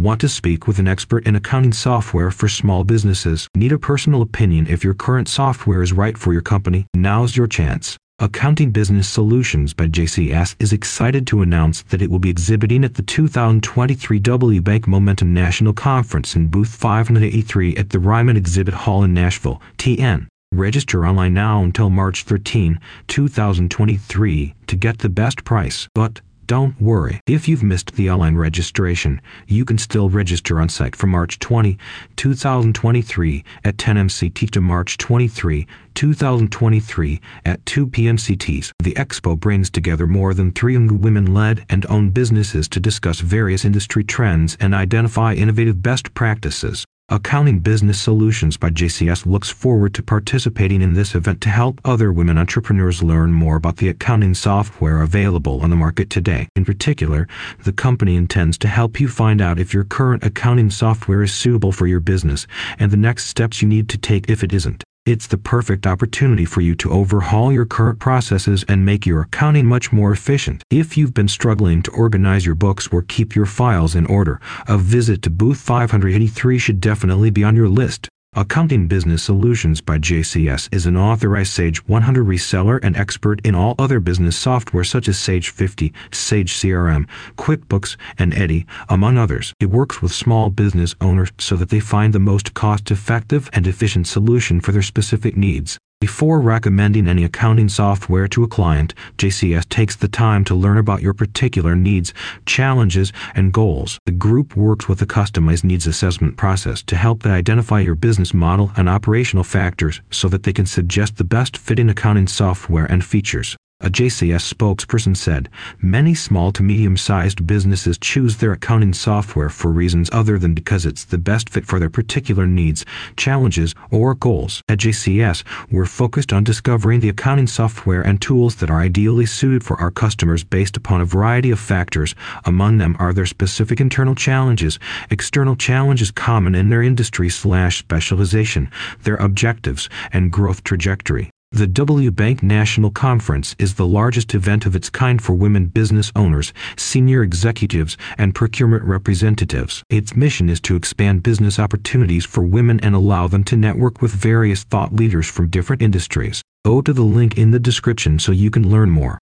Want to speak with an expert in accounting software for small businesses? Need a personal opinion if your current software is right for your company? Now's your chance. Accounting Business Solutions by JCS is excited to announce that it will be exhibiting at the 2023 WBENC Momentum National Conference in booth 583 at the Ryman Exhibit Hall in Nashville, TN. Register online now until March 13, 2023 to get the best price. But don't worry, if you've missed the online registration, you can still register on site from March 20, 2023 at 10 MCT to March 23, 2023 at 2 p.m. CTs. The expo brings together more than 300 women-led and owned businesses to discuss various industry trends and identify innovative best practices. Accounting Business Solutions by JCS looks forward to participating in this event to help other women entrepreneurs learn more about the accounting software available on the market today. In particular, the company intends to help you find out if your current accounting software is suitable for your business and the next steps you need to take if it isn't. It's the perfect opportunity for you to overhaul your current processes and make your accounting much more efficient. If you've been struggling to organize your books or keep your files in order, a visit to booth 583 should definitely be on your list. Accounting Business Solutions by JCS is an authorized Sage 100 reseller and expert in all other business software such as Sage 50, Sage CRM, QuickBooks, and Eddy, among others. It works with small business owners so that they find the most cost effective and efficient solution for their specific needs. Before recommending any accounting software to a client, JCS takes the time to learn about your particular needs, challenges, and goals. The group works with a customized needs assessment process to help them identify your business model and operational factors so that they can suggest the best fitting accounting software and features. A JCS spokesperson said, Many small to medium sized businesses choose their accounting software for reasons other than because it's the best fit for their particular needs, challenges, or goals. At JCS, we're focused on discovering the accounting software and tools that are ideally suited for our customers based upon a variety of factors. Among them are their specific internal challenges, external challenges common in their industry slash specialization, their objectives, and growth trajectory. The WBENC National Conference is the largest event of its kind for women business owners, senior executives, and procurement representatives. Its mission is to expand business opportunities for women and allow them to network with various thought leaders from different industries. Go to the link in the description so you can learn more.